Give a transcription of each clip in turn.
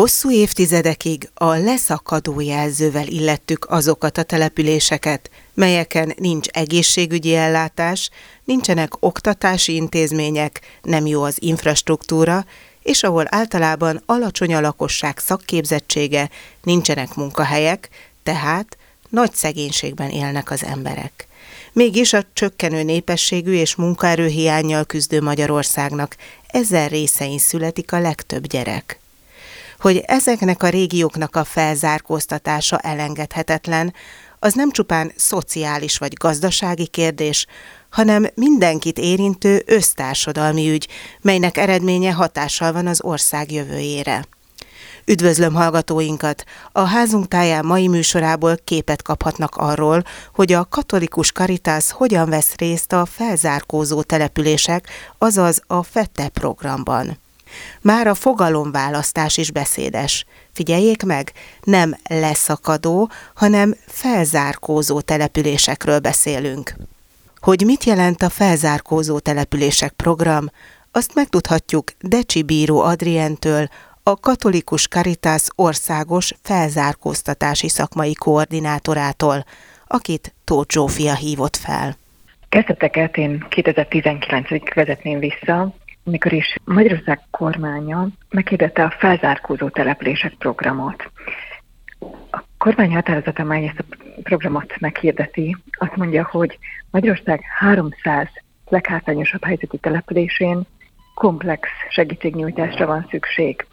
Hosszú évtizedekig a leszakadó jelzővel illettük azokat a településeket, melyeken nincs egészségügyi ellátás, nincsenek oktatási intézmények, nem jó az infrastruktúra, és ahol általában alacsony a lakosság szakképzettsége, nincsenek munkahelyek, tehát nagy szegénységben élnek az emberek. Mégis a csökkenő népességű és munkaerőhiányjal küzdő Magyarországnak ezen részein születik a legtöbb gyerek. Hogy ezeknek a régióknak a felzárkóztatása elengedhetetlen, az nem csupán szociális vagy gazdasági kérdés, hanem mindenkit érintő össztársadalmi ügy, melynek eredménye hatással van az ország jövőjére. Üdvözlöm hallgatóinkat! A házunk táján mai műsorából képet kaphatnak arról, hogy a katolikus karitász hogyan vesz részt a felzárkózó települések, azaz a FETTE programban. Már a fogalomválasztás is beszédes. Figyeljék meg, nem leszakadó, hanem felzárkózó településekről beszélünk. Hogy mit jelent a felzárkózó települések program, azt megtudhatjuk Decsi Bíró Adrientől, a Katolikus Caritas országos felzárkóztatási szakmai koordinátorától, akit Tóth Zsófia hívott fel. Kezdeteket én 2019-ig vezetném vissza, amikor is Magyarország kormánya meghirdette a felzárkózó települések programot. A kormány határozata, amely ezt a programot meghirdeti, azt mondja, hogy Magyarország 300 leghátrányosabb helyzetű településén komplex segítségnyújtásra van szükség.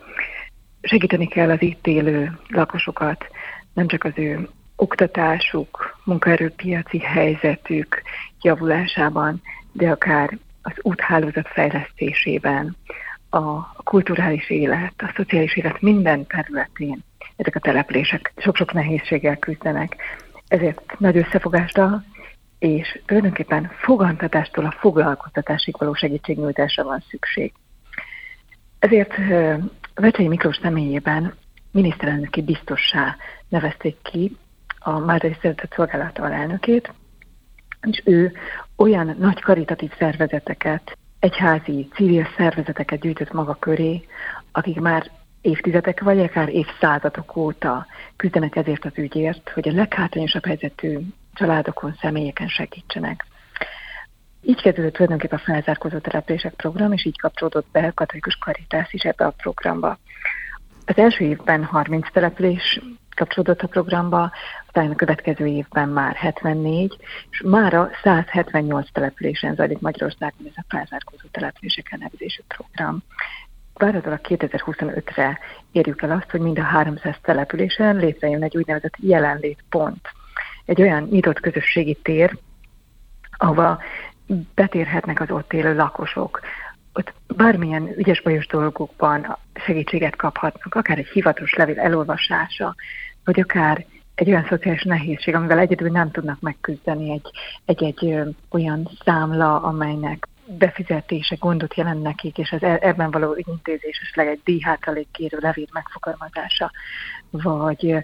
Segíteni kell az itt élő lakosokat, nem csak az ő oktatásuk, munkaerőpiaci helyzetük javulásában, de akár az úthálózat fejlesztésében, a kulturális élet, a szociális élet minden területén ezek a települések sok-sok nehézséggel küzdenek. Ezért nagy összefogásra és tulajdonképpen fogantatástól a foglalkoztatásig való segítségnyújtásra van szükség. Ezért Vecsei Miklós személyében miniszterelnöki biztossá nevezték ki a Mádrai Szeretett Szolgálat alelnökét, és ő olyan nagy karitatív szervezeteket, egyházi, civil szervezeteket gyűjtött maga köré, akik már évtizedek vagy akár évszázadok óta küzdenek ezért az ügyért, hogy a leghátrányosabb helyzetű családokon, személyeken segítsenek. Így kezdődött tulajdonképpen a felzárkózó települések program, és így kapcsolódott be a katolikus karitász is ebbe a programba. Az első évben 30 település kapcsolódott a programba, aztán a következő évben már 74, és már a 178 településen zajlik Magyarországon ez a felzárkózó települések elnevezésű program. Várhatólag 2025-re érjük el azt, hogy mind a 300 településen létrejön egy úgynevezett jelenlétpont. Egy olyan nyitott közösségi tér, ahova betérhetnek az ott élő lakosok, ott bármilyen ügyes bajos dolgokban segítséget kaphatnak, akár egy hivatalos levél elolvasása, vagy akár egy olyan szociális nehézség, amivel egyedül nem tudnak megküzdeni egy, egy, egy olyan számla, amelynek befizetése gondot jelent nekik, és az e, ebben való ügyintézés, esetleg egy díjhátralék kérő levél megfogalmazása, vagy,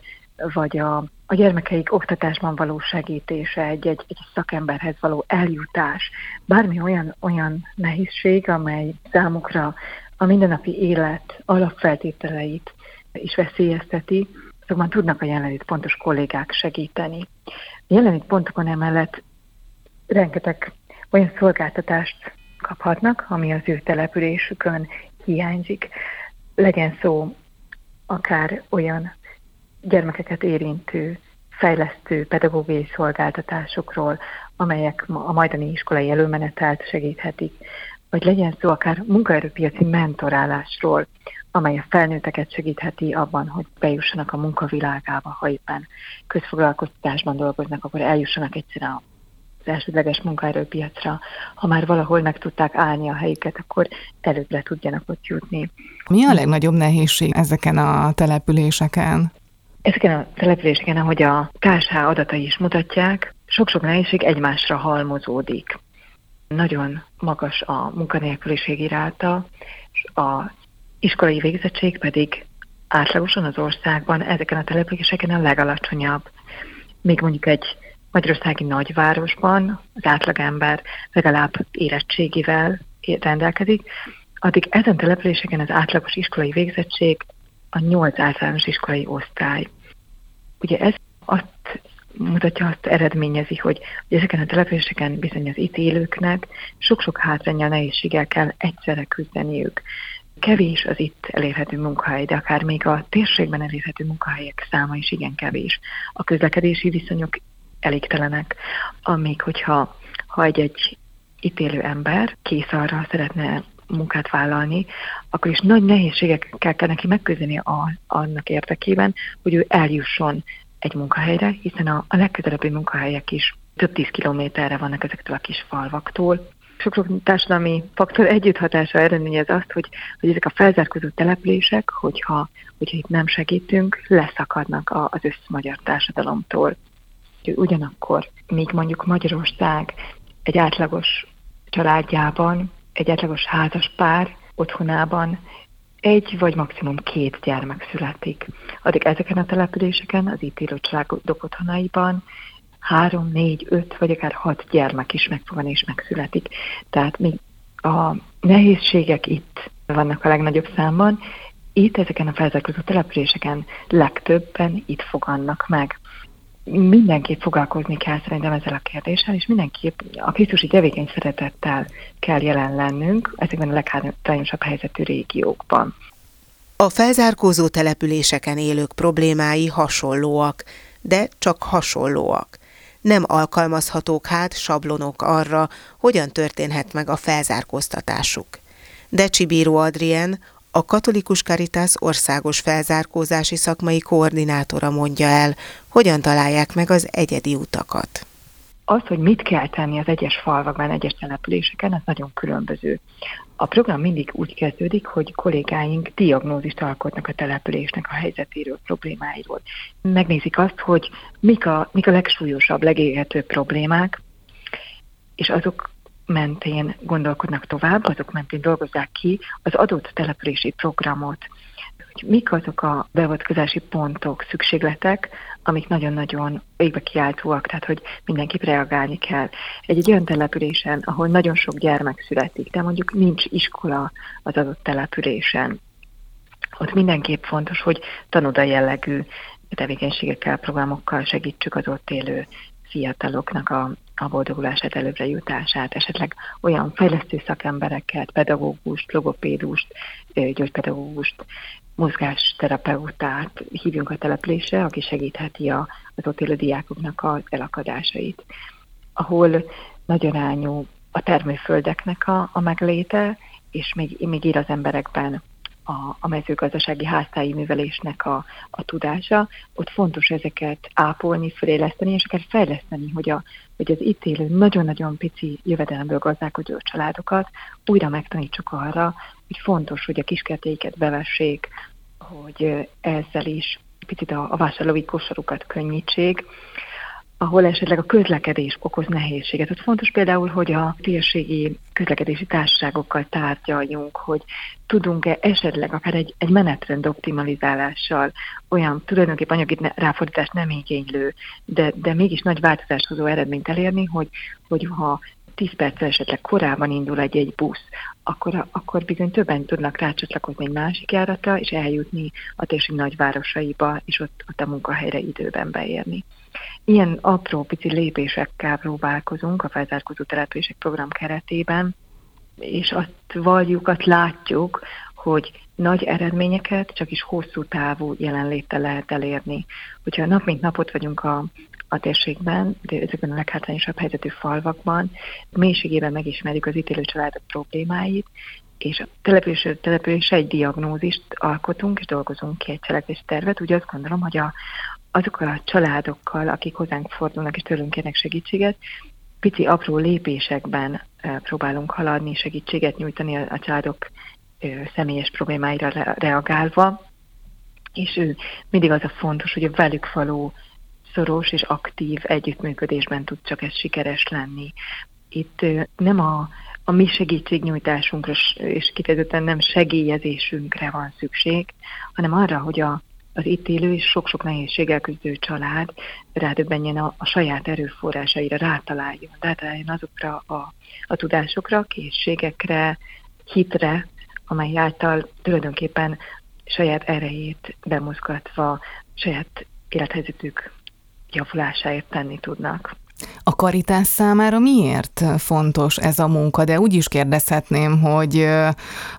vagy a, a gyermekeik oktatásban való segítése, egy, egy, egy szakemberhez való eljutás, bármi olyan, olyan nehézség, amely számukra a mindennapi élet alapfeltételeit is veszélyezteti, azokban tudnak a jelenlét pontos kollégák segíteni. A jelenlét pontokon emellett rengeteg olyan szolgáltatást kaphatnak, ami az ő településükön hiányzik. Legyen szó akár olyan gyermekeket érintő, fejlesztő pedagógiai szolgáltatásokról, amelyek a majdani iskolai előmenetelt segíthetik, vagy legyen szó akár munkaerőpiaci mentorálásról, amely a felnőtteket segítheti abban, hogy bejussanak a munkavilágába, ha éppen közfoglalkoztatásban dolgoznak, akkor eljussanak egyszerűen az elsődleges munkaerőpiacra. Ha már valahol meg tudták állni a helyüket, akkor előbbre tudjanak ott jutni. Mi a legnagyobb nehézség ezeken a településeken? Ezeken a településeken, ahogy a KSH adatai is mutatják, sok-sok nehézség egymásra halmozódik. Nagyon magas a munkanélküliség iráta, és a iskolai végzettség pedig átlagosan az országban ezeken a településeken a legalacsonyabb. Még mondjuk egy magyarországi nagyvárosban az átlagember legalább érettségivel rendelkezik, addig ezen településeken az átlagos iskolai végzettség a nyolc általános iskolai osztály. Ugye ez azt mutatja, azt eredményezi, hogy, hogy ezeken a településeken bizony az itt élőknek sok-sok hátrányjal, nehézséggel kell egyszerre küzdeniük. Kevés az itt elérhető munkahely, de akár még a térségben elérhető munkahelyek száma is igen kevés. A közlekedési viszonyok elégtelenek, amíg hogyha ha egy, egy itt élő ember kész arra szeretne munkát vállalni, akkor is nagy nehézségekkel kell neki megküzdeni a, annak érdekében, hogy ő eljusson egy munkahelyre, hiszen a, a legközelebbi munkahelyek is több tíz kilométerre vannak ezektől a kis falvaktól. Sok-sok társadalmi faktor együtthatása eredményez azt, hogy, hogy ezek a felzárkózó települések, hogyha, hogyha itt nem segítünk, leszakadnak az összmagyar társadalomtól. Ugyanakkor, míg mondjuk Magyarország egy átlagos családjában, egy átlagos házas pár otthonában egy vagy maximum két gyermek születik. Addig ezeken a településeken, az itt élő otthonaiban három, négy, öt vagy akár hat gyermek is megfogan és megszületik. Tehát még a nehézségek itt vannak a legnagyobb számban, itt ezeken a felzárkózó településeken legtöbben itt fogannak meg mindenképp foglalkozni kell szerintem ezzel a kérdéssel, és mindenképp a Krisztusi tevékeny szeretettel kell jelen lennünk ezekben a leghátrányosabb helyzetű régiókban. A felzárkózó településeken élők problémái hasonlóak, de csak hasonlóak. Nem alkalmazhatók hát sablonok arra, hogyan történhet meg a felzárkóztatásuk. De Csibíró Adrien, a Katolikus Caritas országos felzárkózási szakmai koordinátora mondja el, hogyan találják meg az egyedi utakat. Az, hogy mit kell tenni az egyes falvakban, egyes településeken, az nagyon különböző. A program mindig úgy kezdődik, hogy kollégáink diagnózist alkotnak a településnek a helyzetéről, problémáiról. Megnézik azt, hogy mik a, mik a legsúlyosabb, legégetőbb problémák, és azok mentén gondolkodnak tovább, azok mentén dolgozzák ki az adott települési programot, hogy mik azok a beavatkozási pontok, szükségletek, amik nagyon-nagyon végbe kiáltóak, tehát hogy mindenképp reagálni kell. Egy, egy olyan településen, ahol nagyon sok gyermek születik, de mondjuk nincs iskola az adott településen, ott mindenképp fontos, hogy tanoda jellegű tevékenységekkel, programokkal segítsük az ott élő fiataloknak a, a boldogulását, előbbre jutását, esetleg olyan fejlesztő szakembereket, pedagógust, logopédust, gyógypedagógust, mozgásterapeutát hívjunk a településre, aki segítheti a, az ott élő diákoknak az elakadásait. Ahol nagy arányú a termőföldeknek a, a megléte, és még, még ír az emberekben a, a mezőgazdasági háztáji művelésnek a, a tudása, ott fontos ezeket ápolni, föléleszteni, és akár fejleszteni, hogy, a, hogy az itt élő nagyon-nagyon pici jövedelemből gazdálkodó családokat újra megtanítsuk arra, hogy fontos, hogy a kiskertéiket bevessék, hogy ezzel is picit a, a vásárlói kosarukat könnyítsék, ahol esetleg a közlekedés okoz nehézséget. Ott fontos például, hogy a térségi közlekedési társaságokkal tárgyaljunk, hogy tudunk-e esetleg akár egy, egy menetrend optimalizálással olyan tulajdonképpen anyagi ráfordítást nem igénylő, de, de mégis nagy változást hozó eredményt elérni, hogy, hogy ha 10 perccel esetleg korábban indul egy-egy busz, akkor, akkor bizony többen tudnak rácsatlakozni egy másik járatra, és eljutni a térség nagyvárosaiba, és ott, ott a munkahelyre időben beérni. Ilyen apró pici lépésekkel próbálkozunk a felzárkózó települések program keretében, és azt valljuk, azt látjuk, hogy nagy eredményeket csak is hosszú távú jelenléttel lehet elérni. Hogyha nap mint napot vagyunk a, a térségben, de ezekben a leghátrányosabb helyzetű falvakban, mélységében megismerjük az ítélő családok problémáit, és a település, település egy diagnózist alkotunk, és dolgozunk ki egy cselekvés tervet. Úgy azt gondolom, hogy a, azokkal a családokkal, akik hozzánk fordulnak és tőlünk kérnek segítséget, pici apró lépésekben próbálunk haladni, segítséget nyújtani a, családok személyes problémáira reagálva, és ő mindig az a fontos, hogy a velük való szoros és aktív együttműködésben tud csak ez sikeres lenni. Itt nem a, a mi segítségnyújtásunkra és kifejezetten nem segélyezésünkre van szükség, hanem arra, hogy a, az itt élő és sok-sok nehézséggel küzdő család rádöbbenjen a, a saját erőforrásaira, rátaláljon, rátaláljon azokra a, a tudásokra, készségekre, hitre, amely által tulajdonképpen saját erejét bemozgatva, saját élethelyzetük javulásáért tenni tudnak. A karitás számára miért fontos ez a munka? De úgy is kérdezhetném, hogy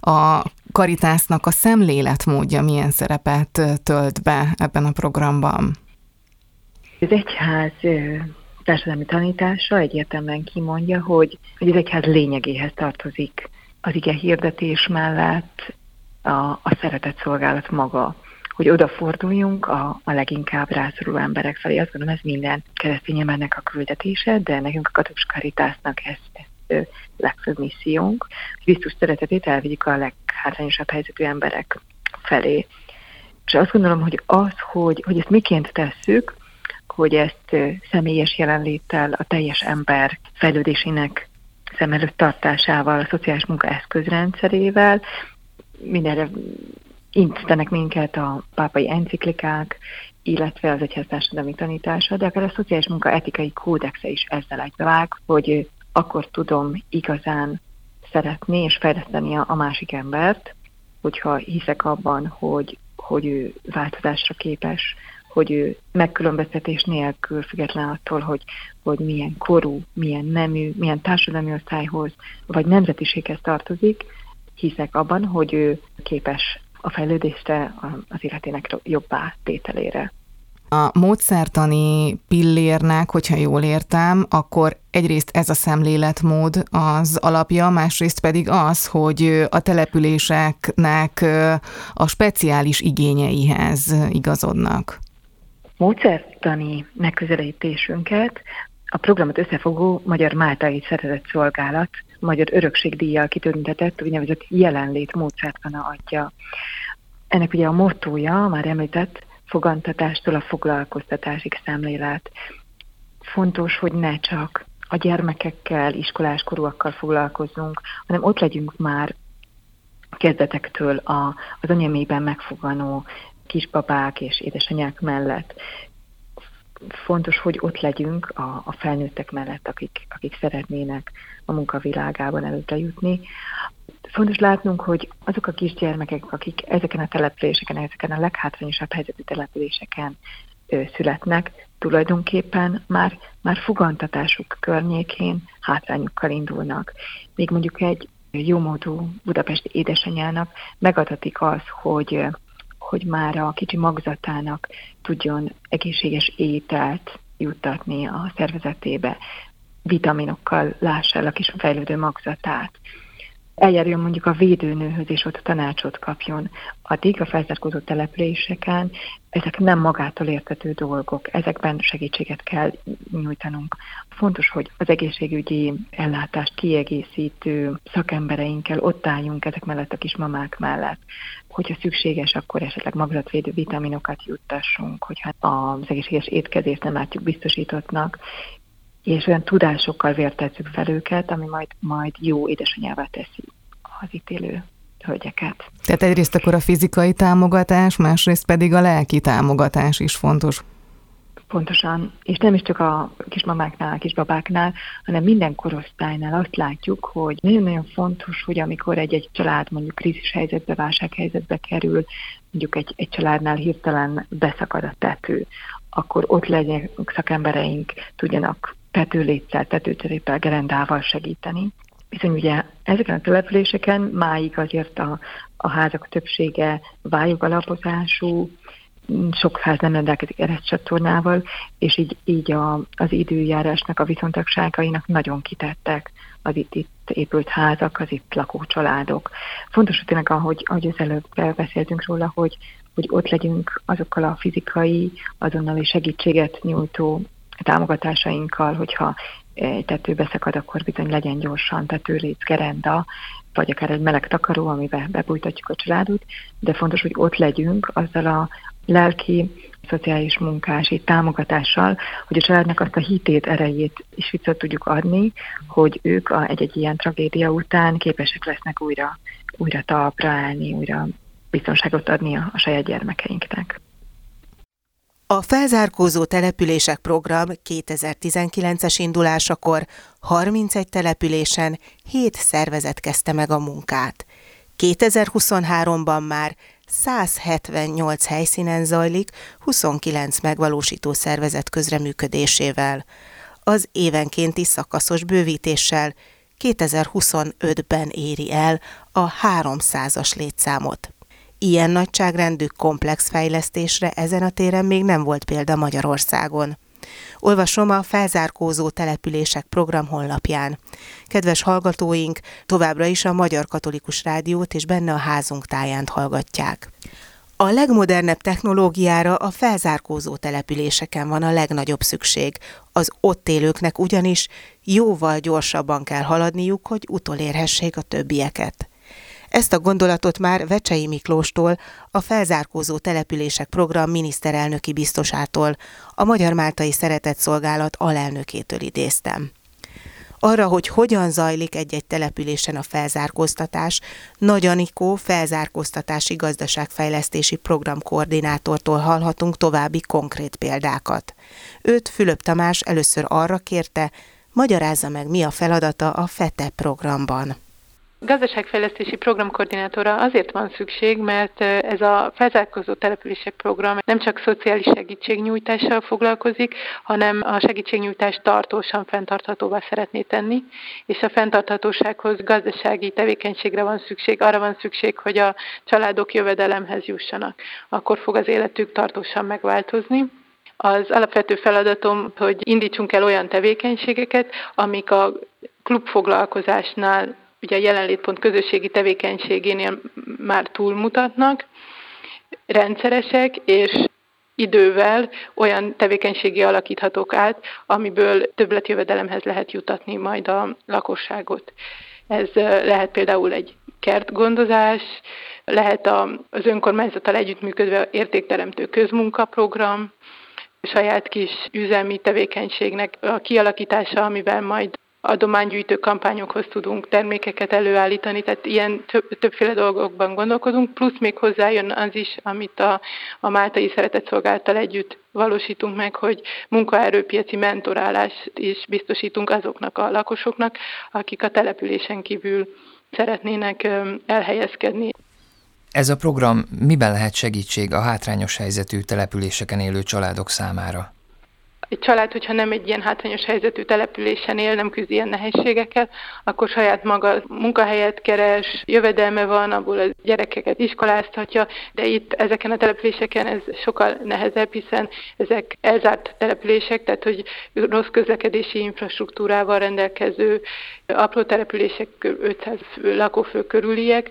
a karitásznak a szemléletmódja milyen szerepet tölt be ebben a programban? Az egyház társadalmi tanítása egyértelműen kimondja, hogy, hogy az egyház lényegéhez tartozik az ige hirdetés mellett a, a szeretett szolgálat maga hogy odaforduljunk a, a leginkább rászoruló emberek felé. Azt gondolom, ez minden keresztény embernek a küldetése, de nekünk a katolikus karitásznak ez, ez legfőbb missziónk, hogy Krisztus szeretetét elvigyük a leghátrányosabb helyzetű emberek felé. És azt gondolom, hogy az, hogy, hogy ezt miként tesszük, hogy ezt személyes jelenléttel, a teljes ember fejlődésének szem előtt tartásával, a szociális munka eszközrendszerével, mindenre intenek minket a pápai enciklikák, illetve az egyház társadalmi tanítása, de akár a szociális munka etikai kódexe is ezzel egybevág, hogy akkor tudom igazán szeretni és fejleszteni a, másik embert, hogyha hiszek abban, hogy, hogy ő változásra képes, hogy ő megkülönböztetés nélkül, független attól, hogy, hogy milyen korú, milyen nemű, milyen társadalmi osztályhoz, vagy nemzetiséghez tartozik, hiszek abban, hogy ő képes a fejlődésre, az életének jobbá tételére. A módszertani pillérnek, hogyha jól értem, akkor egyrészt ez a szemléletmód az alapja, másrészt pedig az, hogy a településeknek a speciális igényeihez igazodnak. Módszertani megközelítésünket a programot összefogó Magyar Máltai Szeretett Szolgálat Magyar Örökségdíjjal kitüntetett úgynevezett jelenlét módszertana adja. Ennek ugye a mottója, már említett, fogantatástól a foglalkoztatásig szemlélet. Fontos, hogy ne csak a gyermekekkel, iskoláskorúakkal foglalkozzunk, hanem ott legyünk már kezdetektől a, az anyamében megfoganó kisbabák és édesanyák mellett fontos, hogy ott legyünk a, a felnőttek mellett, akik, akik szeretnének a munkavilágában előtte jutni. Fontos látnunk, hogy azok a kisgyermekek, akik ezeken a településeken, ezeken a leghátrányosabb helyzetű településeken ö, születnek, tulajdonképpen már, már fogantatásuk környékén hátrányukkal indulnak. Még mondjuk egy jómódú budapesti édesanyának megadatik az, hogy hogy már a kicsi magzatának tudjon egészséges ételt juttatni a szervezetébe, vitaminokkal lássa el a kis fejlődő magzatát eljárjon mondjuk a védőnőhöz, és ott tanácsot kapjon. Addig a felzárkózó településeken ezek nem magától értető dolgok, ezekben segítséget kell nyújtanunk. Fontos, hogy az egészségügyi ellátást kiegészítő szakembereinkkel ott álljunk ezek mellett a kismamák mellett. Hogyha szükséges, akkor esetleg magzatvédő vitaminokat juttassunk, hogyha az egészséges étkezést nem látjuk biztosítottnak, és olyan tudásokkal vértezzük fel őket, ami majd, majd jó édesanyává teszi az ítélő hölgyeket. Tehát egyrészt akkor a fizikai támogatás, másrészt pedig a lelki támogatás is fontos. Pontosan, és nem is csak a kismamáknál, a kisbabáknál, hanem minden korosztálynál azt látjuk, hogy nagyon-nagyon fontos, hogy amikor egy-egy család mondjuk krízis helyzetbe, válsághelyzetbe kerül, mondjuk egy, egy családnál hirtelen beszakad a tető, akkor ott legyenek szakembereink, tudjanak tetőléccel, tetőcserépel, gerendával segíteni. Viszont ugye ezeken a településeken máig azért a, a házak többsége vályog alapozású, sok ház nem rendelkezik ereszcsatornával, és így, így a, az időjárásnak a viszontagságainak nagyon kitettek az itt, itt épült házak, az itt lakó családok. Fontos, hogy tényleg, ahogy, ahogy az előbb beszéltünk róla, hogy, hogy ott legyünk azokkal a fizikai, azonnali segítséget nyújtó támogatásainkkal, hogyha egy tető beszakad, akkor bizony legyen gyorsan tetőléc, gerenda, vagy akár egy meleg takaró, amivel bebújtatjuk a családot, de fontos, hogy ott legyünk azzal a lelki, szociális munkási támogatással, hogy a családnak azt a hitét, erejét is vissza tudjuk adni, hogy ők egy-egy ilyen tragédia után képesek lesznek újra, újra talpra állni, újra biztonságot adni a, a saját gyermekeinknek. A felzárkózó települések program 2019-es indulásakor 31 településen 7 szervezet kezdte meg a munkát. 2023-ban már 178 helyszínen zajlik, 29 megvalósító szervezet közreműködésével. Az évenkénti szakaszos bővítéssel 2025-ben éri el a 300-as létszámot. Ilyen nagyságrendű komplex fejlesztésre ezen a téren még nem volt példa Magyarországon. Olvasom a felzárkózó települések program honlapján. Kedves hallgatóink, továbbra is a Magyar Katolikus Rádiót és benne a házunk táján hallgatják. A legmodernebb technológiára a felzárkózó településeken van a legnagyobb szükség. Az ott élőknek ugyanis jóval gyorsabban kell haladniuk, hogy utolérhessék a többieket. Ezt a gondolatot már Vecsei Miklóstól, a Felzárkózó Települések Program miniszterelnöki biztosától, a Magyar Máltai Szeretett Szolgálat alelnökétől idéztem. Arra, hogy hogyan zajlik egy-egy településen a felzárkóztatás, Nagy Anikó felzárkóztatási gazdaságfejlesztési programkoordinátortól hallhatunk további konkrét példákat. Őt Fülöp Tamás először arra kérte, magyarázza meg, mi a feladata a FETE programban gazdaságfejlesztési programkoordinátora azért van szükség, mert ez a felzárkózó települések program nem csak szociális segítségnyújtással foglalkozik, hanem a segítségnyújtást tartósan fenntarthatóvá szeretné tenni, és a fenntarthatósághoz gazdasági tevékenységre van szükség, arra van szükség, hogy a családok jövedelemhez jussanak. Akkor fog az életük tartósan megváltozni. Az alapvető feladatom, hogy indítsunk el olyan tevékenységeket, amik a klubfoglalkozásnál ugye a jelenlétpont közösségi tevékenységénél már túlmutatnak, rendszeresek, és idővel olyan tevékenységi alakíthatók át, amiből többletjövedelemhez lehet jutatni majd a lakosságot. Ez lehet például egy kertgondozás, lehet az önkormányzattal együttműködve értékteremtő közmunkaprogram, saját kis üzemi tevékenységnek a kialakítása, amivel majd adománygyűjtő kampányokhoz tudunk termékeket előállítani, tehát ilyen több, többféle dolgokban gondolkodunk, plusz még hozzájön az is, amit a, a Máltai Szeretetszolgálattal együtt valósítunk meg, hogy munkaerőpiaci mentorálást is biztosítunk azoknak a lakosoknak, akik a településen kívül szeretnének elhelyezkedni. Ez a program miben lehet segítség a hátrányos helyzetű településeken élő családok számára? Egy család, hogyha nem egy ilyen hátrányos helyzetű településen él, nem küzd ilyen nehézségekkel, akkor saját maga munkahelyet keres, jövedelme van, abból a gyerekeket iskoláztatja, de itt ezeken a településeken ez sokkal nehezebb, hiszen ezek elzárt települések, tehát hogy rossz közlekedési infrastruktúrával rendelkező apró települések 500 lakófő körüliek,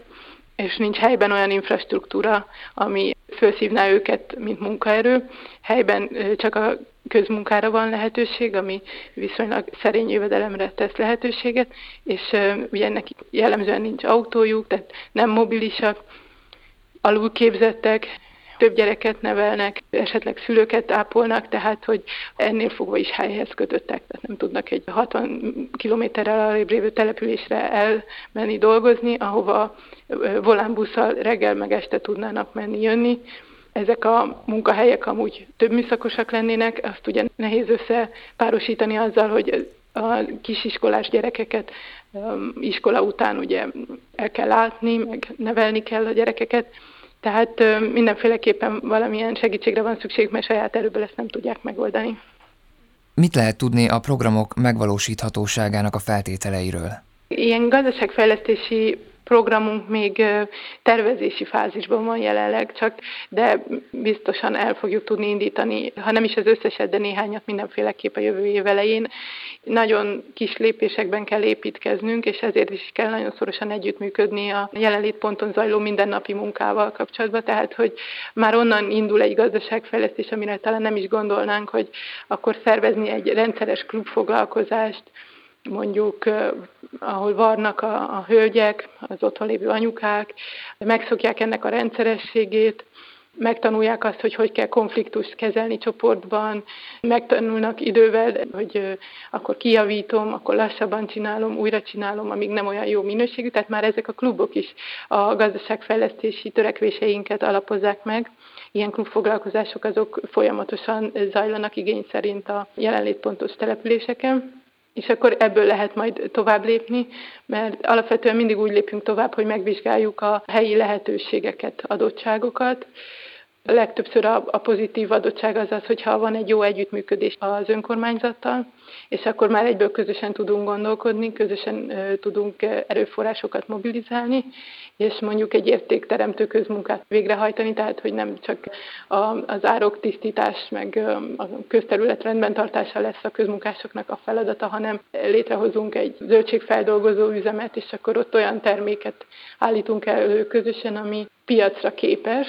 és nincs helyben olyan infrastruktúra, ami felszívná őket, mint munkaerő. Helyben csak a közmunkára van lehetőség, ami viszonylag szerény jövedelemre tesz lehetőséget, és ugye ennek jellemzően nincs autójuk, tehát nem mobilisak, alulképzettek, több gyereket nevelnek, esetleg szülőket ápolnak, tehát hogy ennél fogva is helyhez kötöttek, tehát nem tudnak egy 60 kilométerrel arrébb lévő településre elmenni dolgozni, ahova volánbusszal reggel meg este tudnának menni jönni. Ezek a munkahelyek amúgy több műszakosak lennének, azt ugye nehéz összepárosítani azzal, hogy a kisiskolás gyerekeket iskola után ugye el kell látni, meg nevelni kell a gyerekeket, tehát mindenféleképpen valamilyen segítségre van szükség, mert saját erőből ezt nem tudják megoldani. Mit lehet tudni a programok megvalósíthatóságának a feltételeiről? Ilyen gazdaságfejlesztési programunk még tervezési fázisban van jelenleg, csak de biztosan el fogjuk tudni indítani, ha nem is az összeset, de néhányat mindenféleképp a jövő év elején. Nagyon kis lépésekben kell építkeznünk, és ezért is kell nagyon szorosan együttműködni a jelenlétponton zajló mindennapi munkával kapcsolatban, tehát hogy már onnan indul egy gazdaságfejlesztés, amire talán nem is gondolnánk, hogy akkor szervezni egy rendszeres klubfoglalkozást, mondjuk, ahol varnak a, a hölgyek, az otthon lévő anyukák, megszokják ennek a rendszerességét, megtanulják azt, hogy hogy kell konfliktust kezelni csoportban, megtanulnak idővel, hogy akkor kijavítom, akkor lassabban csinálom, újra csinálom, amíg nem olyan jó minőségű, tehát már ezek a klubok is a gazdaságfejlesztési törekvéseinket alapozzák meg. Ilyen klubfoglalkozások azok folyamatosan zajlanak igény szerint a jelenlétpontos településeken és akkor ebből lehet majd tovább lépni, mert alapvetően mindig úgy lépünk tovább, hogy megvizsgáljuk a helyi lehetőségeket, adottságokat, Legtöbbször a, a pozitív adottság az az, hogyha van egy jó együttműködés az önkormányzattal, és akkor már egyből közösen tudunk gondolkodni, közösen tudunk erőforrásokat mobilizálni, és mondjuk egy értékteremtő közmunkát végrehajtani, tehát hogy nem csak az árok tisztítás, meg a közterület rendben tartása lesz a közmunkásoknak a feladata, hanem létrehozunk egy zöldségfeldolgozó üzemet, és akkor ott olyan terméket állítunk elő közösen, ami piacra képes,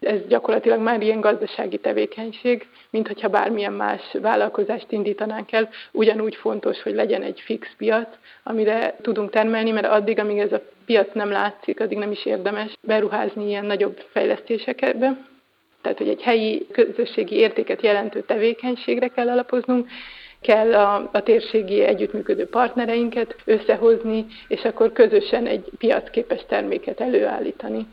ez gyakorlatilag már ilyen gazdasági tevékenység, mint hogyha bármilyen más vállalkozást indítanánk el. Ugyanúgy fontos, hogy legyen egy fix piac, amire tudunk termelni, mert addig, amíg ez a piac nem látszik, addig nem is érdemes beruházni ilyen nagyobb fejlesztésekbe. Tehát, hogy egy helyi közösségi értéket jelentő tevékenységre kell alapoznunk, kell a, a térségi együttműködő partnereinket összehozni, és akkor közösen egy piacképes terméket előállítani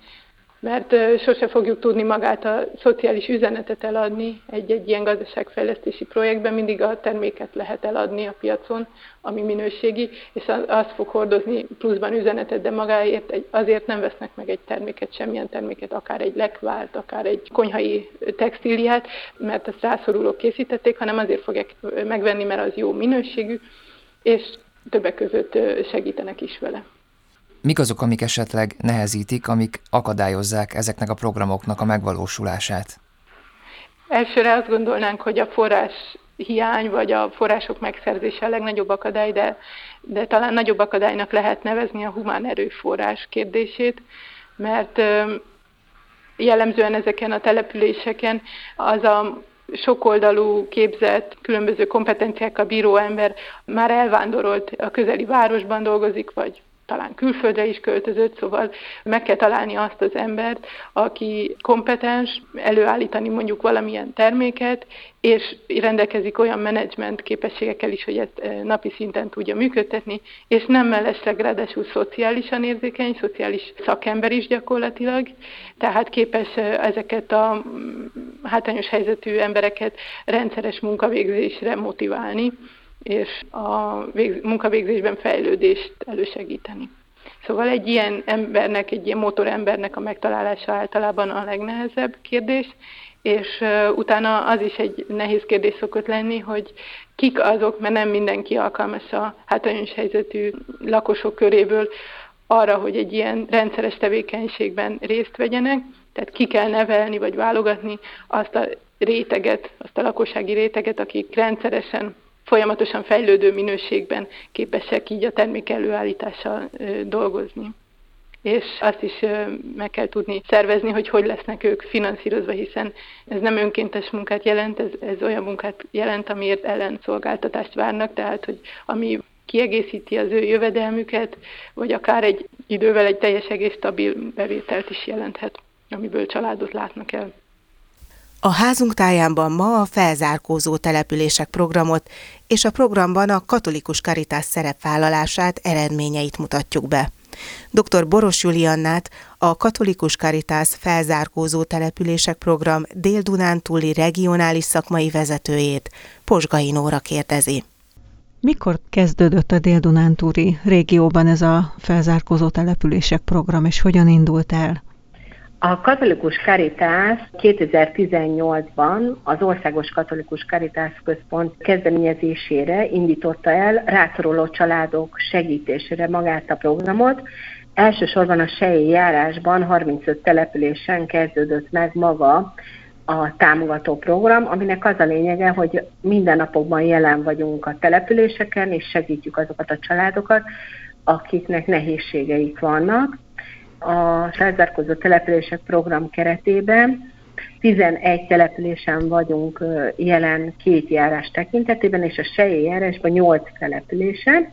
mert sose fogjuk tudni magát a szociális üzenetet eladni egy-egy ilyen gazdaságfejlesztési projektben, mindig a terméket lehet eladni a piacon, ami minőségi, és az fog hordozni pluszban üzenetet, de magáért azért nem vesznek meg egy terméket, semmilyen terméket, akár egy lekvárt, akár egy konyhai textíliát, mert ezt rászorulók készítették, hanem azért fogják megvenni, mert az jó minőségű, és többek között segítenek is vele. Mik azok, amik esetleg nehezítik, amik akadályozzák ezeknek a programoknak a megvalósulását? Elsőre azt gondolnánk, hogy a forrás hiány, vagy a források megszerzése a legnagyobb akadály, de, de talán nagyobb akadálynak lehet nevezni a humán erőforrás kérdését, mert jellemzően ezeken a településeken az a sokoldalú képzett, különböző kompetenciákkal bíró ember már elvándorolt, a közeli városban dolgozik, vagy talán külföldre is költözött, szóval meg kell találni azt az embert, aki kompetens előállítani mondjuk valamilyen terméket, és rendelkezik olyan menedzsment képességekkel is, hogy ezt eh, napi szinten tudja működtetni, és nem mellesleg ráadásul szociálisan érzékeny, szociális szakember is gyakorlatilag, tehát képes eh, ezeket a mm, hátrányos helyzetű embereket rendszeres munkavégzésre motiválni és a munkavégzésben fejlődést elősegíteni. Szóval egy ilyen embernek, egy ilyen motorembernek a megtalálása általában a legnehezebb kérdés, és utána az is egy nehéz kérdés szokott lenni, hogy kik azok, mert nem mindenki alkalmas a hátrányos helyzetű lakosok köréből arra, hogy egy ilyen rendszeres tevékenységben részt vegyenek, tehát ki kell nevelni vagy válogatni azt a réteget, azt a lakossági réteget, akik rendszeresen folyamatosan fejlődő minőségben képesek így a termék előállítással dolgozni. És azt is meg kell tudni szervezni, hogy hogy lesznek ők finanszírozva, hiszen ez nem önkéntes munkát jelent, ez, ez olyan munkát jelent, amiért ellenszolgáltatást várnak, tehát hogy ami kiegészíti az ő jövedelmüket, vagy akár egy idővel egy teljes egész stabil bevételt is jelenthet, amiből családot látnak el. A házunk tájában ma a felzárkózó települések programot és a programban a katolikus karitás szerepvállalását, eredményeit mutatjuk be. Dr. Boros Juliannát, a Katolikus Karitás felzárkózó települések program Dél-Dunántúli regionális szakmai vezetőjét, Posgai Nóra kérdezi. Mikor kezdődött a Dél-Dunántúli régióban ez a felzárkózó települések program, és hogyan indult el? A katolikus karitás 2018-ban az Országos Katolikus Karitás Központ kezdeményezésére indította el rászoruló családok segítésére magát a programot. Elsősorban a Sejé járásban 35 településen kezdődött meg maga a támogató program, aminek az a lényege, hogy minden napokban jelen vagyunk a településeken, és segítjük azokat a családokat, akiknek nehézségeik vannak a felzárkózó települések program keretében 11 településen vagyunk jelen két járás tekintetében, és a Sejé járásban 8 településen.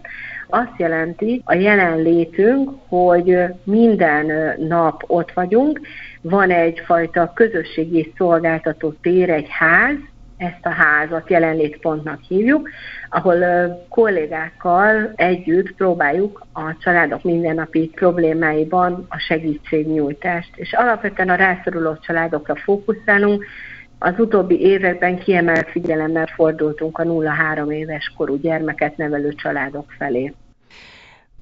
Azt jelenti a jelenlétünk, hogy minden nap ott vagyunk, van egyfajta közösségi szolgáltató tér, egy ház, ezt a házat jelenlétpontnak hívjuk, ahol kollégákkal együtt próbáljuk a családok mindennapi problémáiban a segítségnyújtást. És alapvetően a rászoruló családokra fókuszálunk, Az utóbbi években kiemelt figyelemmel fordultunk a 0-3 éves korú gyermeket nevelő családok felé.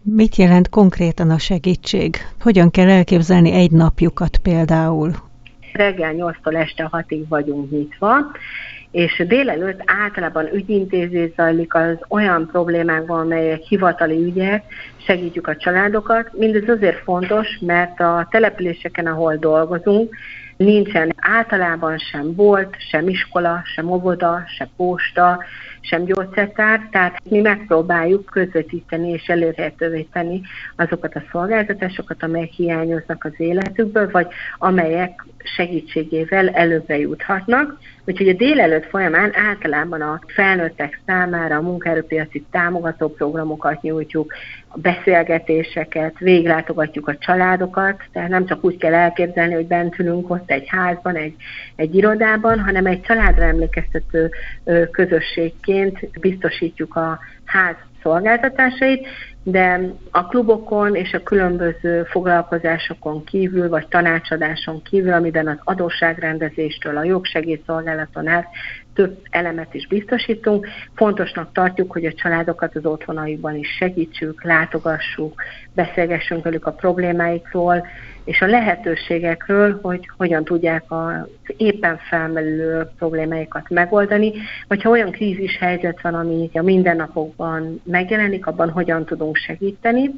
Mit jelent konkrétan a segítség? Hogyan kell elképzelni egy napjukat például? Reggel 8-tól este 6-ig vagyunk nyitva, és délelőtt általában ügyintézés zajlik az olyan problémákban, amelyek hivatali ügyek, segítjük a családokat. Mindez azért fontos, mert a településeken, ahol dolgozunk, nincsen általában sem bolt, sem iskola, sem óvoda, sem posta, sem gyógyszertár, tehát mi megpróbáljuk közvetíteni és elérhetővé tenni azokat a szolgáltatásokat, amelyek hiányoznak az életükből, vagy amelyek segítségével előbbre juthatnak. Úgyhogy a délelőtt folyamán általában a felnőttek számára a munkaerőpiaci támogató programokat nyújtjuk, a beszélgetéseket, véglátogatjuk a családokat, tehát nem csak úgy kell elképzelni, hogy bent ülünk ott egy házban, egy, egy irodában, hanem egy családra emlékeztető közösségként biztosítjuk a ház szolgáltatásait, de a klubokon és a különböző foglalkozásokon kívül, vagy tanácsadáson kívül, amiben az adósságrendezéstől a jogsegélyszolgálaton át több elemet is biztosítunk. Fontosnak tartjuk, hogy a családokat az otthonaikban is segítsük, látogassuk, beszélgessünk velük a problémáikról, és a lehetőségekről, hogy hogyan tudják az éppen felmerülő problémáikat megoldani, vagy ha olyan krízis helyzet van, ami a mindennapokban megjelenik, abban hogyan tudunk segíteni.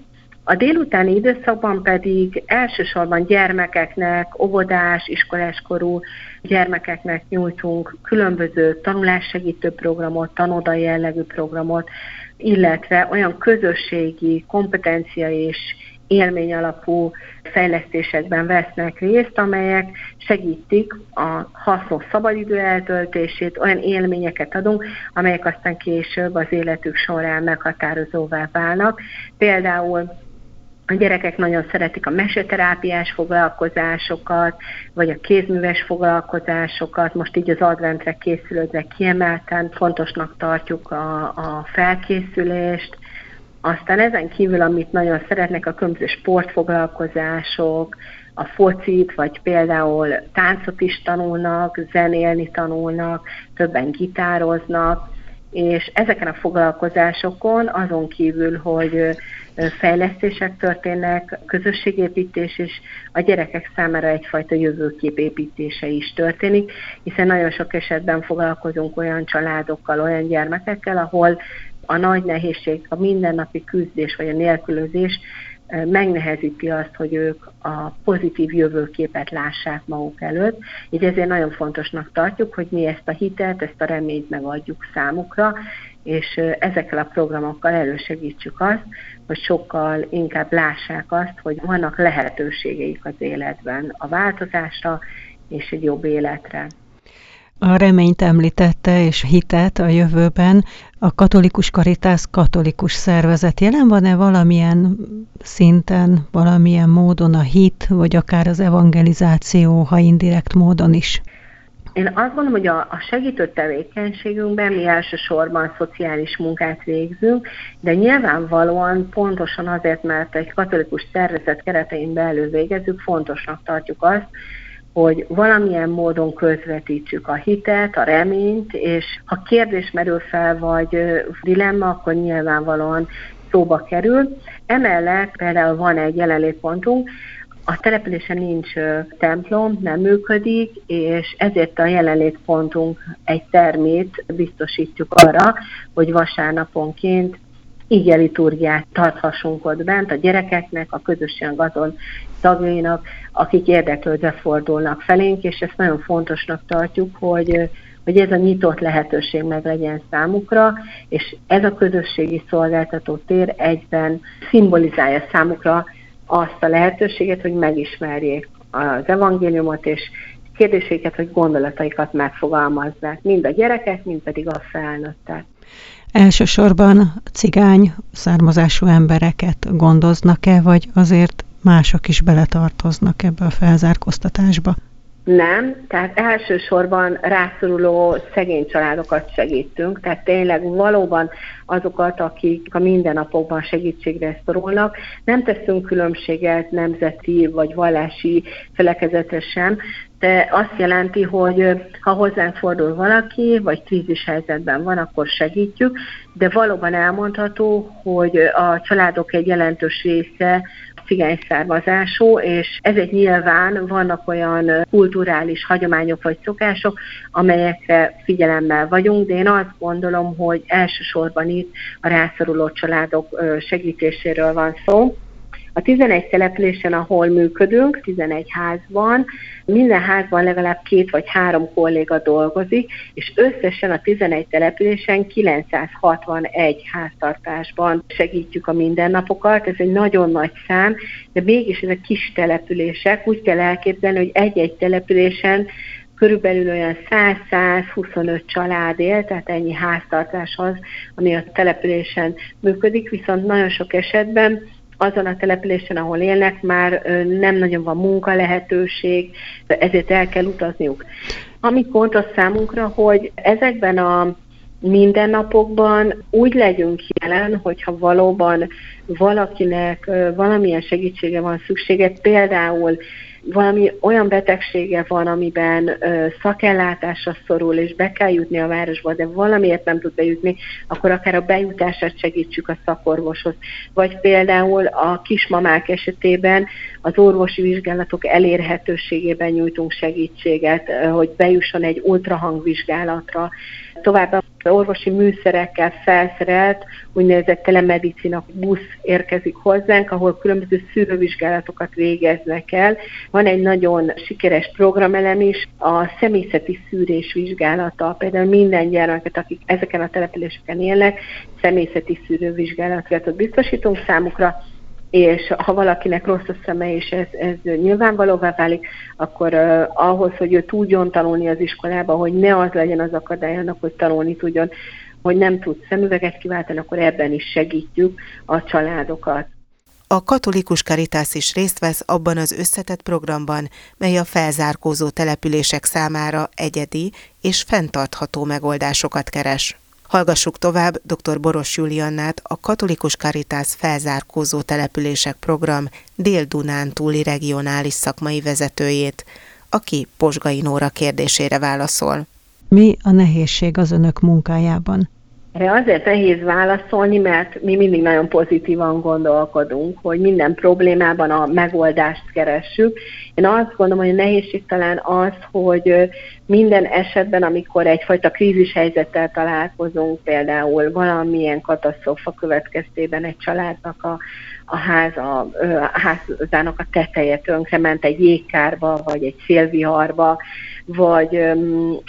A délutáni időszakban pedig elsősorban gyermekeknek, óvodás, iskoláskorú gyermekeknek nyújtunk különböző tanulássegítő programot, tanodai jellegű programot, illetve olyan közösségi kompetencia és élmény alapú fejlesztésekben vesznek részt, amelyek segítik a hasznos szabadidő eltöltését, olyan élményeket adunk, amelyek aztán később az életük során meghatározóvá válnak. Például a gyerekek nagyon szeretik a meseterápiás foglalkozásokat, vagy a kézműves foglalkozásokat. Most így az adventre készülődve kiemelten fontosnak tartjuk a, a felkészülést. Aztán ezen kívül, amit nagyon szeretnek, a különböző sportfoglalkozások, a focit, vagy például táncot is tanulnak, zenélni tanulnak, többen gitároznak, és ezeken a foglalkozásokon azon kívül, hogy fejlesztések történnek, közösségépítés, és a gyerekek számára egyfajta jövőkép építése is történik, hiszen nagyon sok esetben foglalkozunk olyan családokkal, olyan gyermekekkel, ahol a nagy nehézség, a mindennapi küzdés vagy a nélkülözés megnehezíti azt, hogy ők a pozitív jövőképet lássák maguk előtt. Így ezért nagyon fontosnak tartjuk, hogy mi ezt a hitet, ezt a reményt megadjuk számukra, és ezekkel a programokkal elősegítsük azt, hogy sokkal inkább lássák azt, hogy vannak lehetőségeik az életben a változásra és egy jobb életre. A reményt említette, és hitet a jövőben. A katolikus karitász katolikus szervezet jelen van-e valamilyen szinten, valamilyen módon a hit, vagy akár az evangelizáció, ha indirekt módon is? Én azt gondolom, hogy a, a segítő tevékenységünkben mi elsősorban szociális munkát végzünk, de nyilvánvalóan pontosan azért, mert egy katolikus szervezet keretein belül végezzük, fontosnak tartjuk azt, hogy valamilyen módon közvetítsük a hitet, a reményt, és ha kérdés merül fel, vagy dilemma, akkor nyilvánvalóan szóba kerül. Emellett például van egy jelenlétpontunk, a településen nincs templom, nem működik, és ezért a jelenlétpontunk egy termét biztosítjuk arra, hogy vasárnaponként így liturgiát tarthassunk ott bent a gyerekeknek, a közösség azon tagjainak, akik érdeklődve fordulnak felénk, és ezt nagyon fontosnak tartjuk, hogy hogy ez a nyitott lehetőség meg legyen számukra, és ez a közösségi szolgáltató tér egyben szimbolizálja számukra azt a lehetőséget, hogy megismerjék az evangéliumot, és kérdéseiket, vagy gondolataikat megfogalmazzák, mind a gyerekek, mind pedig a felnőttek. Elsősorban cigány származású embereket gondoznak-e, vagy azért mások is beletartoznak ebbe a felzárkóztatásba? Nem, tehát elsősorban rászoruló szegény családokat segítünk, tehát tényleg valóban azokat, akik a mindennapokban segítségre szorulnak. Nem teszünk különbséget nemzeti vagy vallási felekezetre sem, de azt jelenti, hogy ha hozzánk fordul valaki, vagy krízis helyzetben van, akkor segítjük, de valóban elmondható, hogy a családok egy jelentős része cigány származású, és ezek nyilván vannak olyan kulturális hagyományok vagy szokások, amelyekre figyelemmel vagyunk, de én azt gondolom, hogy elsősorban itt a rászoruló családok segítéséről van szó. A 11 településen, ahol működünk, 11 házban, minden házban legalább két vagy három kolléga dolgozik, és összesen a 11 településen 961 háztartásban segítjük a mindennapokat. Ez egy nagyon nagy szám, de mégis ezek kis települések. Úgy kell elképzelni, hogy egy-egy településen körülbelül olyan 100-125 család él, tehát ennyi háztartás az, ami a településen működik, viszont nagyon sok esetben azon a településen, ahol élnek, már nem nagyon van munka lehetőség, ezért el kell utazniuk. Ami fontos számunkra, hogy ezekben a mindennapokban úgy legyünk jelen, hogyha valóban valakinek valamilyen segítsége van szüksége, például valami olyan betegsége van, amiben ö, szakellátásra szorul, és be kell jutni a városba, de valamiért nem tud bejutni, akkor akár a bejutását segítsük a szakorvoshoz. Vagy például a kismamák esetében az orvosi vizsgálatok elérhetőségében nyújtunk segítséget, hogy bejusson egy ultrahangvizsgálatra, Továbbá orvosi műszerekkel felszerelt úgynevezett telemedicina busz érkezik hozzánk, ahol különböző szűrővizsgálatokat végeznek el. Van egy nagyon sikeres programelem is, a személyzeti szűrés vizsgálata. Például minden gyermeket, akik ezeken a településeken élnek, személyzeti szűrővizsgálatot biztosítunk számukra, és ha valakinek rossz a szeme, és ez, ez nyilvánvalóvá válik, akkor uh, ahhoz, hogy ő tudjon tanulni az iskolába, hogy ne az legyen az akadály annak, hogy tanulni tudjon, hogy nem tud szemüveget kiváltani, akkor ebben is segítjük a családokat. A katolikus karitász is részt vesz abban az összetett programban, mely a felzárkózó települések számára egyedi és fenntartható megoldásokat keres. Hallgassuk tovább dr. Boros Juliannát, a Katolikus Karitász felzárkózó települések program Dél-Dunán túli regionális szakmai vezetőjét, aki Posgai Nóra kérdésére válaszol. Mi a nehézség az önök munkájában? Erre azért nehéz válaszolni, mert mi mindig nagyon pozitívan gondolkodunk, hogy minden problémában a megoldást keressük. Én azt gondolom, hogy a nehézség talán az, hogy minden esetben, amikor egyfajta krízis helyzettel találkozunk, például valamilyen katasztrófa következtében egy családnak a, a, ház, a, a házának a teteje tönkrement egy jégkárba, vagy egy szélviharba, vagy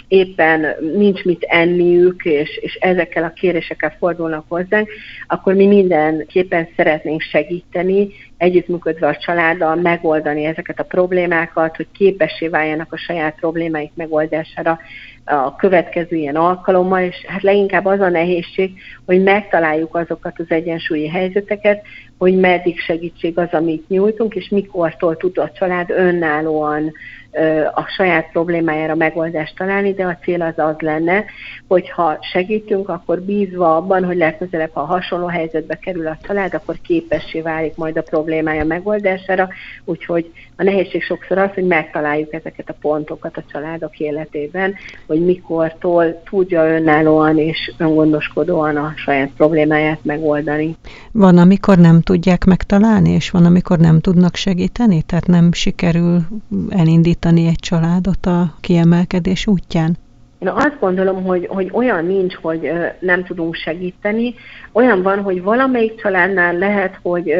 éppen nincs mit enniük, és, és ezekkel a kérésekkel fordulnak hozzánk, akkor mi mindenképpen szeretnénk segíteni, együttműködve a családdal megoldani ezeket a problémákat, hogy képessé váljanak a saját problémáik megoldására a következő ilyen alkalommal, és hát leginkább az a nehézség, hogy megtaláljuk azokat az egyensúlyi helyzeteket, hogy meddig segítség az, amit nyújtunk, és mikortól tud a család önállóan a saját problémájára megoldást találni, de a cél az az lenne, hogy ha segítünk, akkor bízva abban, hogy legközelebb, ha hasonló helyzetbe kerül a család, akkor képessé válik majd a problémája megoldására, úgyhogy a nehézség sokszor az, hogy megtaláljuk ezeket a pontokat a családok életében, hogy mikortól tudja önállóan és öngondoskodóan a saját problémáját megoldani. Van, amikor nem tudják megtalálni, és van, amikor nem tudnak segíteni? Tehát nem sikerül elindítani egy családot a kiemelkedés útján? Én azt gondolom, hogy, hogy olyan nincs, hogy nem tudunk segíteni. Olyan van, hogy valamelyik családnál lehet, hogy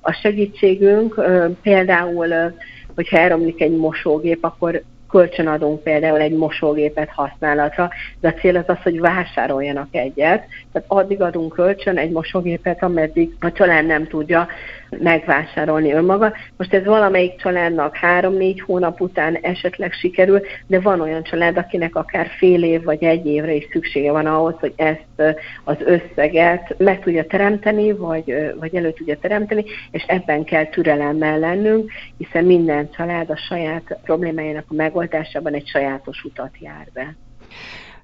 a segítségünk például, hogyha elromlik egy mosógép, akkor kölcsönadunk például egy mosógépet használatra, de a cél az az, hogy vásároljanak egyet. Tehát addig adunk kölcsön egy mosógépet, ameddig a család nem tudja megvásárolni önmaga. Most ez valamelyik családnak három-négy hónap után esetleg sikerül, de van olyan család, akinek akár fél év vagy egy évre is szüksége van ahhoz, hogy ezt az összeget meg tudja teremteni, vagy, vagy elő tudja teremteni, és ebben kell türelemmel lennünk, hiszen minden család a saját problémájának a meg megoldásában egy sajátos utat jár be.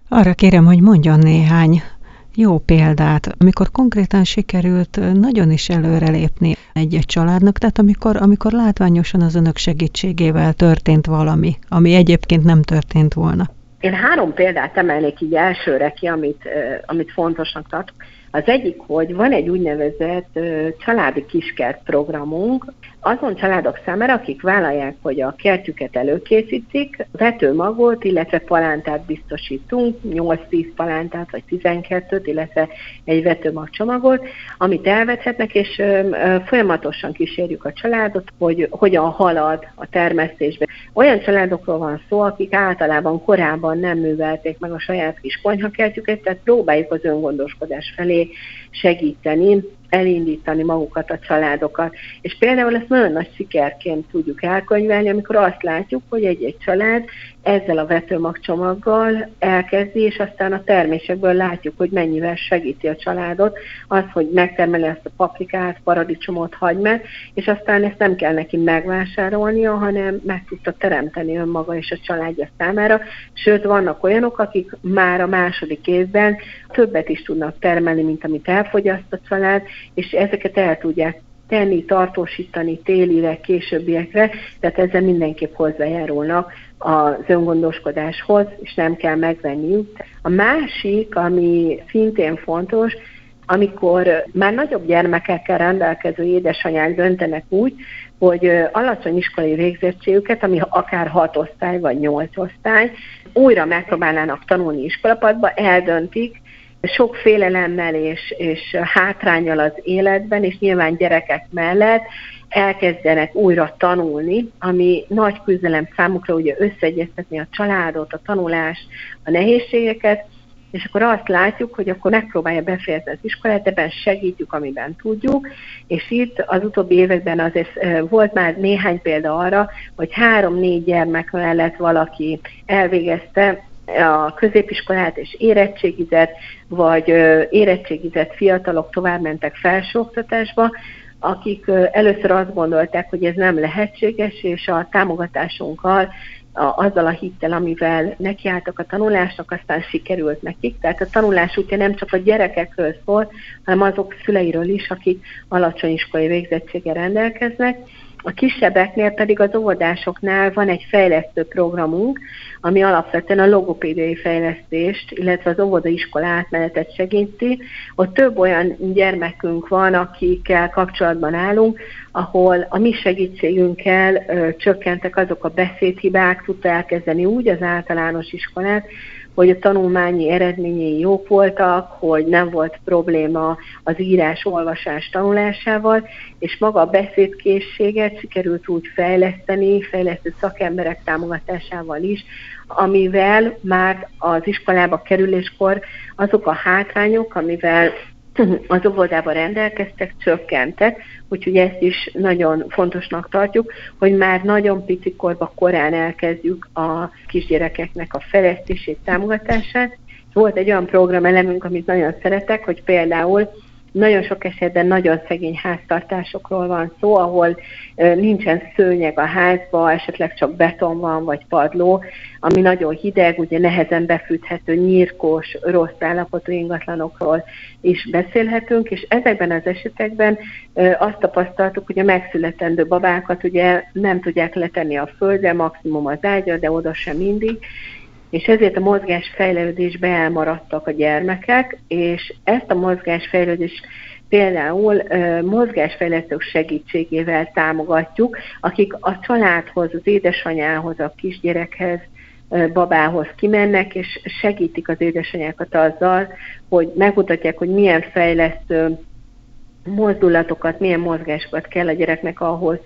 Arra kérem, hogy mondjon néhány jó példát, amikor konkrétan sikerült nagyon is előrelépni egy-egy családnak, tehát amikor, amikor látványosan az önök segítségével történt valami, ami egyébként nem történt volna. Én három példát emelnék így elsőre ki, amit, amit fontosnak tartok. Az egyik, hogy van egy úgynevezett családi kiskert programunk, azon családok számára, akik vállalják, hogy a kertüket előkészítik, vetőmagot, illetve palántát biztosítunk, 8-10 palántát vagy 12-t, illetve egy vetőmagcsomagot, amit elvethetnek, és folyamatosan kísérjük a családot, hogy hogyan halad a termesztésbe. Olyan családokról van szó, akik általában korábban nem művelték meg a saját kis konyhakertjüket, tehát próbáljuk az öngondoskodás felé segíteni, elindítani magukat a családokat. És például ezt nagyon nagy sikerként tudjuk elkönyvelni, amikor azt látjuk, hogy egy-egy család ezzel a vetőmagcsomaggal elkezdi, és aztán a termésekből látjuk, hogy mennyivel segíti a családot az, hogy megtermeli ezt a paprikát, paradicsomot, hagymát, és aztán ezt nem kell neki megvásárolnia, hanem meg tudta teremteni önmaga és a családja számára. Sőt, vannak olyanok, akik már a második évben többet is tudnak termelni, mint amit elfogyaszt a család, és ezeket el tudják tenni, tartósítani télire, későbbiekre, tehát ezzel mindenképp hozzájárulnak az öngondoskodáshoz, és nem kell megvenniük. A másik, ami szintén fontos, amikor már nagyobb gyermekekkel rendelkező édesanyák döntenek úgy, hogy alacsony iskolai végzettségüket, ami akár hat osztály vagy nyolc osztály, újra megpróbálnának tanulni iskolapadba, eldöntik, sok félelemmel és, és hátrányal az életben, és nyilván gyerekek mellett elkezdenek újra tanulni, ami nagy küzdelem számukra ugye összeegyeztetni a családot, a tanulást, a nehézségeket, és akkor azt látjuk, hogy akkor megpróbálja befejezni az iskolát, ebben segítjük, amiben tudjuk, és itt az utóbbi években azért volt már néhány példa arra, hogy három-négy gyermek mellett valaki elvégezte a középiskolát és érettségizett, vagy érettségizett fiatalok tovább mentek felsőoktatásba, akik először azt gondolták, hogy ez nem lehetséges, és a támogatásunkkal, a, azzal a hittel, amivel nekiálltak a tanulásnak, aztán sikerült nekik. Tehát a tanulás útja nem csak a gyerekekről szól, hanem azok szüleiről is, akik alacsony iskolai végzettséggel rendelkeznek, a kisebbeknél pedig az óvodásoknál van egy fejlesztő programunk, ami alapvetően a logopédiai fejlesztést, illetve az óvodaiskola átmenetet segíti. Ott több olyan gyermekünk van, akikkel kapcsolatban állunk, ahol a mi segítségünkkel ö, csökkentek azok a beszédhibák, tudta elkezdeni úgy az általános iskolát, hogy a tanulmányi eredményei jók voltak, hogy nem volt probléma az írás-olvasás tanulásával, és maga a beszédkészséget sikerült úgy fejleszteni, fejlesztő szakemberek támogatásával is, amivel már az iskolába kerüléskor azok a hátrányok, amivel az óvodában rendelkeztek, csökkentek, úgyhogy ezt is nagyon fontosnak tartjuk, hogy már nagyon pici korba korán elkezdjük a kisgyerekeknek a fejlesztését, támogatását. Volt egy olyan programelemünk, amit nagyon szeretek, hogy például nagyon sok esetben nagyon szegény háztartásokról van szó, ahol nincsen szőnyeg a házba, esetleg csak beton van, vagy padló, ami nagyon hideg, ugye nehezen befűthető, nyírkos, rossz állapotú ingatlanokról is beszélhetünk, és ezekben az esetekben azt tapasztaltuk, hogy a megszületendő babákat ugye nem tudják letenni a földre, maximum az ágyra, de oda sem mindig, és ezért a mozgásfejlődésbe elmaradtak a gyermekek, és ezt a mozgásfejlődést például mozgásfejlesztők segítségével támogatjuk, akik a családhoz, az édesanyához, a kisgyerekhez, babához kimennek, és segítik az édesanyákat azzal, hogy megmutatják, hogy milyen fejlesztő mozdulatokat, milyen mozgásokat kell a gyereknek ahhoz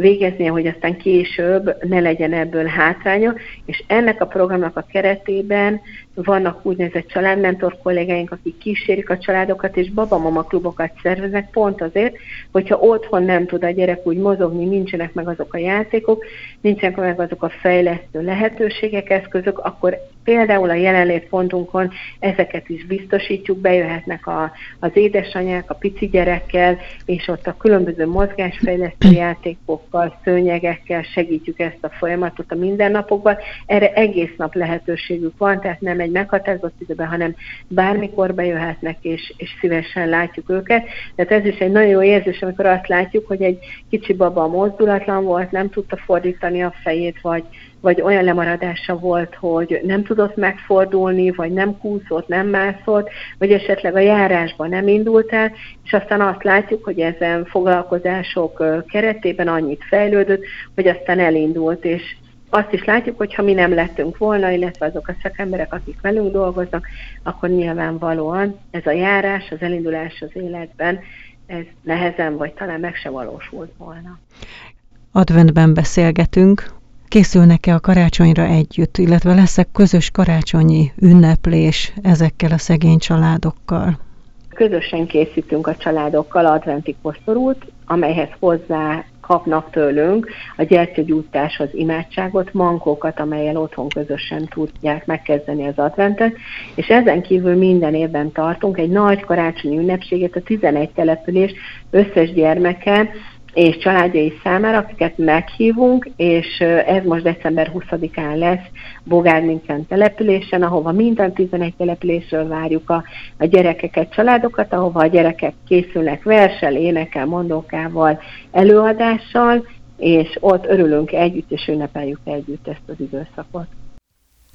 végeznie, hogy aztán később ne legyen ebből hátránya, és ennek a programnak a keretében vannak úgynevezett családmentor kollégáink, akik kísérik a családokat, és babamama klubokat szerveznek pont azért, hogyha otthon nem tud a gyerek úgy mozogni, nincsenek meg azok a játékok, nincsenek meg azok a fejlesztő lehetőségek, eszközök, akkor például a jelenlétpontunkon ezeket is biztosítjuk, bejöhetnek a, az édesanyák, a pici gyerekkel, és ott a különböző mozgásfejlesztő játékok, ajándékokkal, szőnyegekkel segítjük ezt a folyamatot a mindennapokban. Erre egész nap lehetőségük van, tehát nem egy meghatározott időben, hanem bármikor bejöhetnek, és, és szívesen látjuk őket. Tehát ez is egy nagyon jó érzés, amikor azt látjuk, hogy egy kicsi baba mozdulatlan volt, nem tudta fordítani a fejét, vagy vagy olyan lemaradása volt, hogy nem tudott megfordulni, vagy nem kúszott, nem mászott, vagy esetleg a járásban nem indult el, és aztán azt látjuk, hogy ezen foglalkozások keretében annyit fejlődött, hogy aztán elindult, és azt is látjuk, hogy ha mi nem lettünk volna, illetve azok a szakemberek, akik velünk dolgoznak, akkor nyilvánvalóan ez a járás, az elindulás az életben, ez nehezen, vagy talán meg se valósult volna. Adventben beszélgetünk, készülnek-e a karácsonyra együtt, illetve lesz-e közös karácsonyi ünneplés ezekkel a szegény családokkal? Közösen készítünk a családokkal adventi koszorút, amelyhez hozzá kapnak tőlünk a gyertyagyújtáshoz imádságot, mankókat, amelyel otthon közösen tudják megkezdeni az adventet, és ezen kívül minden évben tartunk egy nagy karácsonyi ünnepséget, a 11 település összes gyermeke és családjai számára, akiket meghívunk, és ez most december 20-án lesz Bogármincen településen, ahova minden 11 településről várjuk a, a gyerekeket, családokat, ahova a gyerekek készülnek versel, énekel, mondókával, előadással, és ott örülünk együtt, és ünnepeljük együtt ezt az időszakot.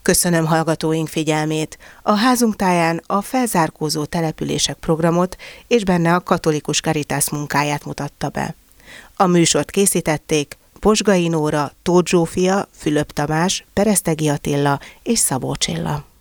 Köszönöm hallgatóink figyelmét. A házunk táján a felzárkózó települések programot és benne a katolikus karitász munkáját mutatta be. A műsort készítették Posgai Nóra, Tóth Zsófia, Fülöp Tamás, Peresztegi Attila és Szabó Csilla.